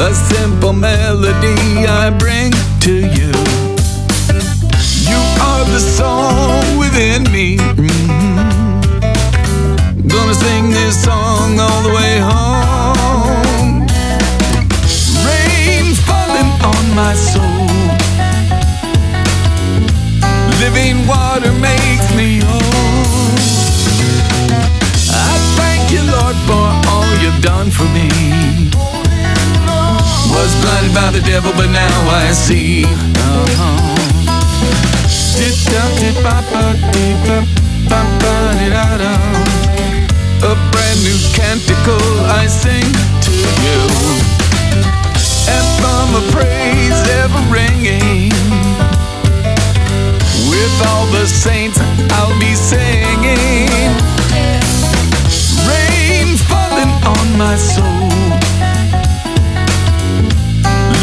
A simple melody I bring to you. You are the song within me. Mm-hmm. Gonna sing this song all the way. Blinded by the devil, but now I see. Uh-huh. A brand new canticle I sing to you. Anthem of praise ever ringing. With all the saints,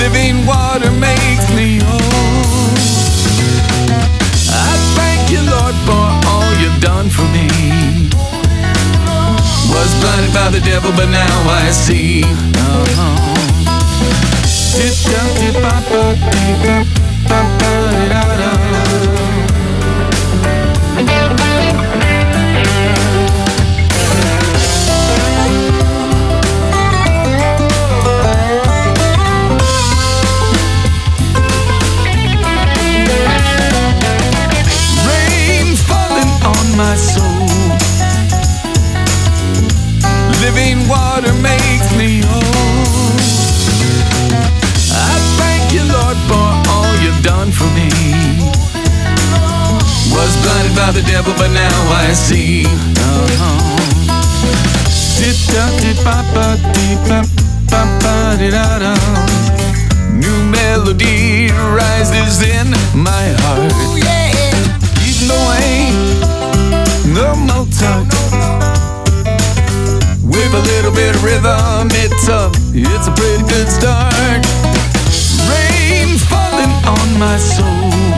Living water makes me whole. I thank you, Lord, for all you've done for me. Was blinded by the devil, but now I see. Was by the devil, but now I see. New melody rises in my heart. Even though I ain't no Mozart. With a little bit of rhythm, it's a, it's a pretty good start. Rain falling on my soul.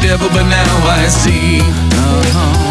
Devil, but now I see. Uh-huh.